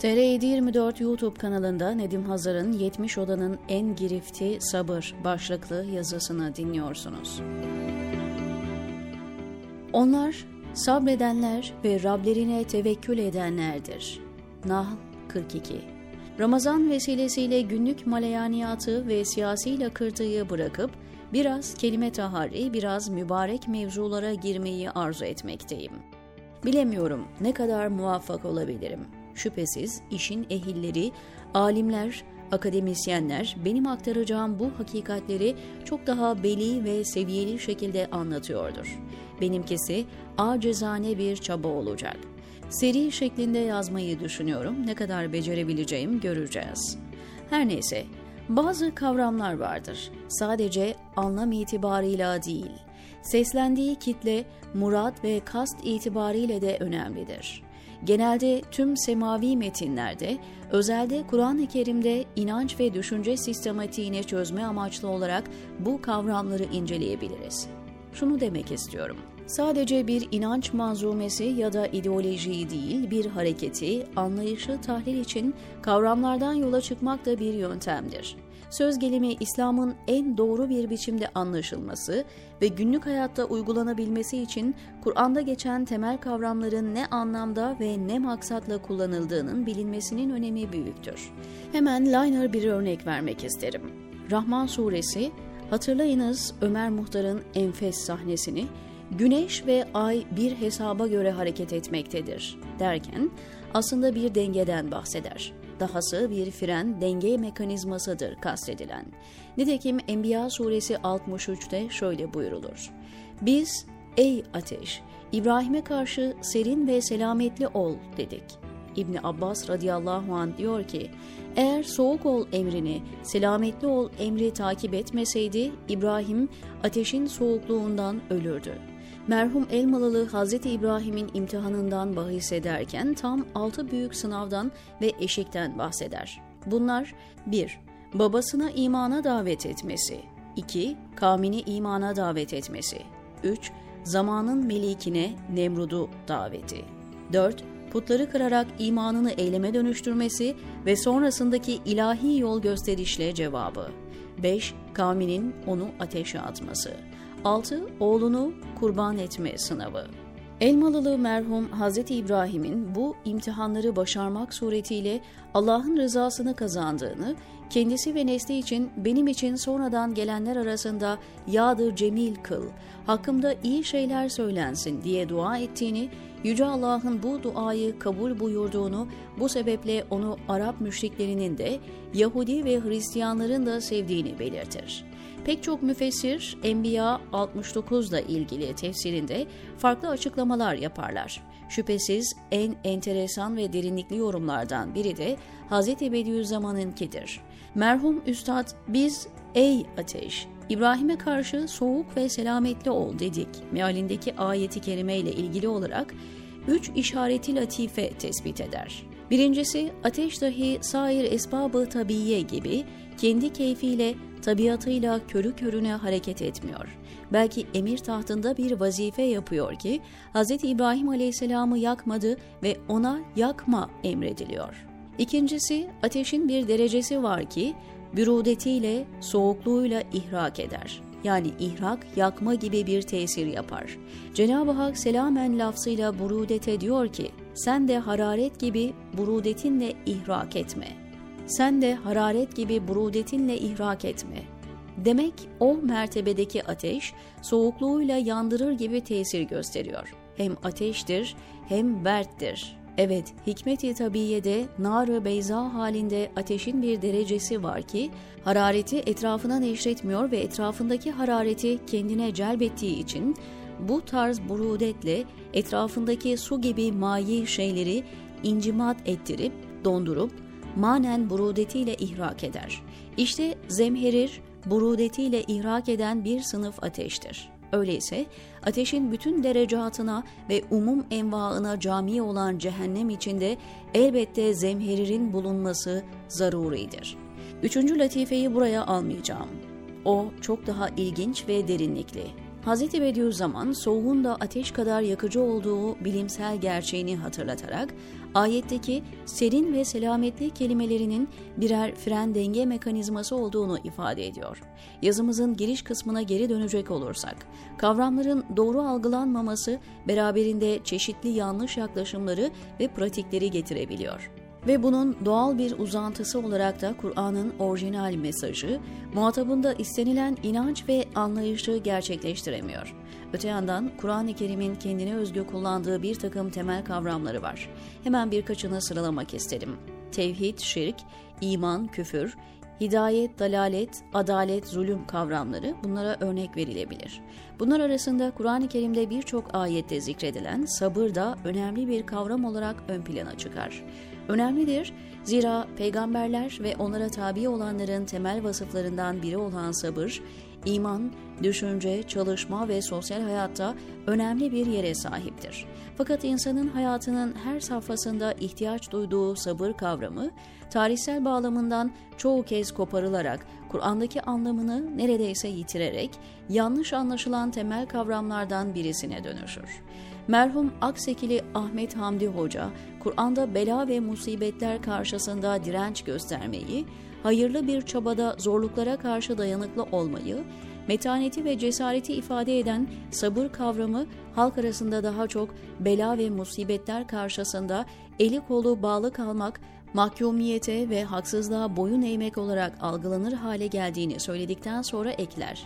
TR724 YouTube kanalında Nedim Hazar'ın 70 Odanın En Girifti Sabır başlıklı yazısını dinliyorsunuz. Onlar sabredenler ve Rablerine tevekkül edenlerdir. Nahl 42 Ramazan vesilesiyle günlük maleyaniyatı ve siyasi lakırtıyı bırakıp biraz kelime taharri, biraz mübarek mevzulara girmeyi arzu etmekteyim. Bilemiyorum ne kadar muvaffak olabilirim. Şüphesiz işin ehilleri, alimler, akademisyenler benim aktaracağım bu hakikatleri çok daha beli ve seviyeli şekilde anlatıyordur. Benimkisi acizane bir çaba olacak. Seri şeklinde yazmayı düşünüyorum. Ne kadar becerebileceğim göreceğiz. Her neyse, bazı kavramlar vardır. Sadece anlam itibarıyla değil, seslendiği kitle, murat ve kast itibariyle de önemlidir. Genelde tüm semavi metinlerde, özelde Kur'an-ı Kerim'de inanç ve düşünce sistematiğini çözme amaçlı olarak bu kavramları inceleyebiliriz. Şunu demek istiyorum. Sadece bir inanç manzumesi ya da ideolojiyi değil, bir hareketi, anlayışı tahlil için kavramlardan yola çıkmak da bir yöntemdir. Söz gelimi İslam'ın en doğru bir biçimde anlaşılması ve günlük hayatta uygulanabilmesi için Kur'an'da geçen temel kavramların ne anlamda ve ne maksatla kullanıldığının bilinmesinin önemi büyüktür. Hemen liner bir örnek vermek isterim. Rahman suresi, hatırlayınız Ömer Muhtar'ın enfes sahnesini, güneş ve ay bir hesaba göre hareket etmektedir derken aslında bir dengeden bahseder. Dahası bir fren denge mekanizmasıdır kastedilen. Nitekim Enbiya suresi 63'te şöyle buyurulur. Biz ey ateş İbrahim'e karşı serin ve selametli ol dedik. İbni Abbas radıyallahu anh diyor ki, eğer soğuk ol emrini, selametli ol emri takip etmeseydi İbrahim ateşin soğukluğundan ölürdü. Merhum Elmalılı Hazreti İbrahim'in imtihanından bahis ederken tam altı büyük sınavdan ve eşikten bahseder. Bunlar 1. Babasına imana davet etmesi 2. Kavmini imana davet etmesi 3. Zamanın melikine Nemrud'u daveti 4. Putları kırarak imanını eyleme dönüştürmesi ve sonrasındaki ilahi yol gösterişle cevabı 5. Kavminin onu ateşe atması 6. Oğlunu kurban etme sınavı. Elmalılı merhum Hz. İbrahim'in bu imtihanları başarmak suretiyle Allah'ın rızasını kazandığını, kendisi ve nesli için benim için sonradan gelenler arasında yadı cemil kıl, hakkımda iyi şeyler söylensin diye dua ettiğini, Yüce Allah'ın bu duayı kabul buyurduğunu, bu sebeple onu Arap müşriklerinin de Yahudi ve Hristiyanların da sevdiğini belirtir. Pek çok müfessir Enbiya 69 ile ilgili tefsirinde farklı açıklamalar yaparlar. Şüphesiz en enteresan ve derinlikli yorumlardan biri de Hz. Bediüzzaman'ınkidir. Merhum Üstad biz ey ateş İbrahim'e karşı soğuk ve selametli ol dedik mealindeki ayeti kerime ile ilgili olarak üç işareti latife tespit eder. Birincisi ateş dahi sair esbabı tabiye gibi kendi keyfiyle tabiatıyla körü körüne hareket etmiyor. Belki emir tahtında bir vazife yapıyor ki Hz. İbrahim Aleyhisselam'ı yakmadı ve ona yakma emrediliyor. İkincisi ateşin bir derecesi var ki bürudetiyle, soğukluğuyla ihrak eder. Yani ihrak, yakma gibi bir tesir yapar. Cenab-ı Hak selamen lafzıyla burudete diyor ki, sen de hararet gibi burudetinle ihrak etme.'' sen de hararet gibi burudetinle ihrak etme. Demek o mertebedeki ateş soğukluğuyla yandırır gibi tesir gösteriyor. Hem ateştir hem berttir. Evet, hikmet-i tabiyede nar beyza halinde ateşin bir derecesi var ki, harareti etrafına neşretmiyor ve etrafındaki harareti kendine celbettiği için, bu tarz burudetle etrafındaki su gibi mayi şeyleri incimat ettirip, dondurup, manen burudetiyle ihrak eder. İşte zemherir, burudetiyle ihrak eden bir sınıf ateştir. Öyleyse ateşin bütün derecatına ve umum envaına cami olan cehennem içinde elbette zemheririn bulunması zaruridir. Üçüncü latifeyi buraya almayacağım. O çok daha ilginç ve derinlikli. Hz. Bediüzzaman soğuğun da ateş kadar yakıcı olduğu bilimsel gerçeğini hatırlatarak ayetteki serin ve selametli kelimelerinin birer fren denge mekanizması olduğunu ifade ediyor. Yazımızın giriş kısmına geri dönecek olursak, kavramların doğru algılanmaması beraberinde çeşitli yanlış yaklaşımları ve pratikleri getirebiliyor ve bunun doğal bir uzantısı olarak da Kur'an'ın orijinal mesajı, muhatabında istenilen inanç ve anlayışı gerçekleştiremiyor. Öte yandan Kur'an-ı Kerim'in kendine özgü kullandığı bir takım temel kavramları var. Hemen birkaçını sıralamak isterim. Tevhid, şirk, iman, küfür, hidayet, dalalet, adalet, zulüm kavramları bunlara örnek verilebilir. Bunlar arasında Kur'an-ı Kerim'de birçok ayette zikredilen sabır da önemli bir kavram olarak ön plana çıkar. Önemlidir zira peygamberler ve onlara tabi olanların temel vasıflarından biri olan sabır, iman, düşünce, çalışma ve sosyal hayatta önemli bir yere sahiptir. Fakat insanın hayatının her safhasında ihtiyaç duyduğu sabır kavramı, tarihsel bağlamından çoğu kez koparılarak, Kur'an'daki anlamını neredeyse yitirerek, yanlış anlaşılan temel kavramlardan birisine dönüşür. Merhum Aksekili Ahmet Hamdi Hoca, Kur'an'da bela ve musibetler karşısında direnç göstermeyi, hayırlı bir çabada zorluklara karşı dayanıklı olmayı, metaneti ve cesareti ifade eden sabır kavramı halk arasında daha çok bela ve musibetler karşısında eli kolu bağlı kalmak, mahkumiyete ve haksızlığa boyun eğmek olarak algılanır hale geldiğini söyledikten sonra ekler.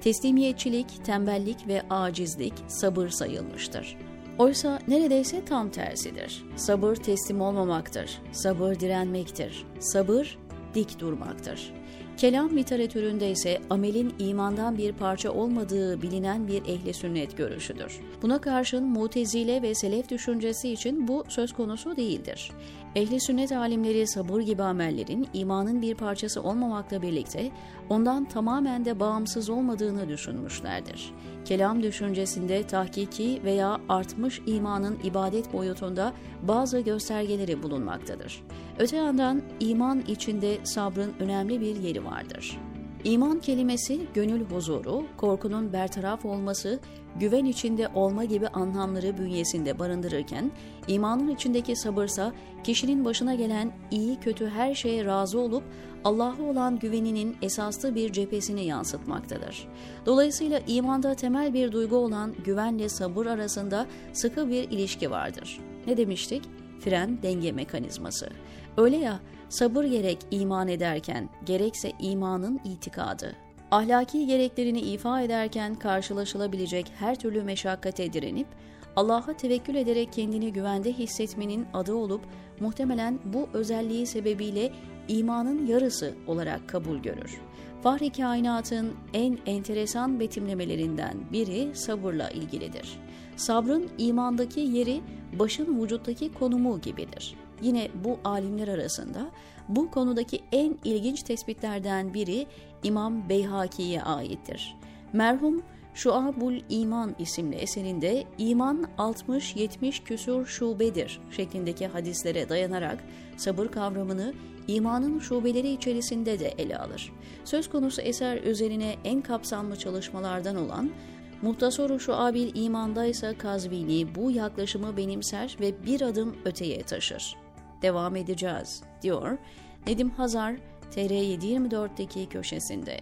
Teslimiyetçilik, tembellik ve acizlik sabır sayılmıştır. Oysa neredeyse tam tersidir. Sabır teslim olmamaktır. Sabır direnmektir. Sabır dik durmaktır. Kelam literatüründe ise amelin imandan bir parça olmadığı bilinen bir ehli sünnet görüşüdür. Buna karşın mutezile ve selef düşüncesi için bu söz konusu değildir. Ehli sünnet alimleri sabır gibi amellerin imanın bir parçası olmamakla birlikte ondan tamamen de bağımsız olmadığını düşünmüşlerdir. Kelam düşüncesinde tahkiki veya artmış imanın ibadet boyutunda bazı göstergeleri bulunmaktadır. Öte yandan iman içinde sabrın önemli bir yeri vardır. İman kelimesi gönül huzuru, korkunun bertaraf olması, güven içinde olma gibi anlamları bünyesinde barındırırken, imanın içindeki sabırsa kişinin başına gelen iyi kötü her şeye razı olup Allah'a olan güveninin esaslı bir cephesini yansıtmaktadır. Dolayısıyla imanda temel bir duygu olan güvenle sabır arasında sıkı bir ilişki vardır. Ne demiştik? Fren denge mekanizması. Öyle ya sabır gerek iman ederken gerekse imanın itikadı. Ahlaki gereklerini ifa ederken karşılaşılabilecek her türlü meşakkate direnip Allah'a tevekkül ederek kendini güvende hissetmenin adı olup muhtemelen bu özelliği sebebiyle imanın yarısı olarak kabul görür. Fahri kainatın en enteresan betimlemelerinden biri sabırla ilgilidir. Sabrın imandaki yeri başın vücuttaki konumu gibidir. Yine bu alimler arasında bu konudaki en ilginç tespitlerden biri İmam Beyhaki'ye aittir. Merhum Şuabul İman isimli eserinde iman 60-70 küsur şubedir şeklindeki hadislere dayanarak sabır kavramını imanın şubeleri içerisinde de ele alır. Söz konusu eser üzerine en kapsamlı çalışmalardan olan Muhtasar-ı Şuabil İman'da ise Kazvini bu yaklaşımı benimser ve bir adım öteye taşır. Devam edeceğiz, diyor Nedim Hazar TR724'deki köşesinde.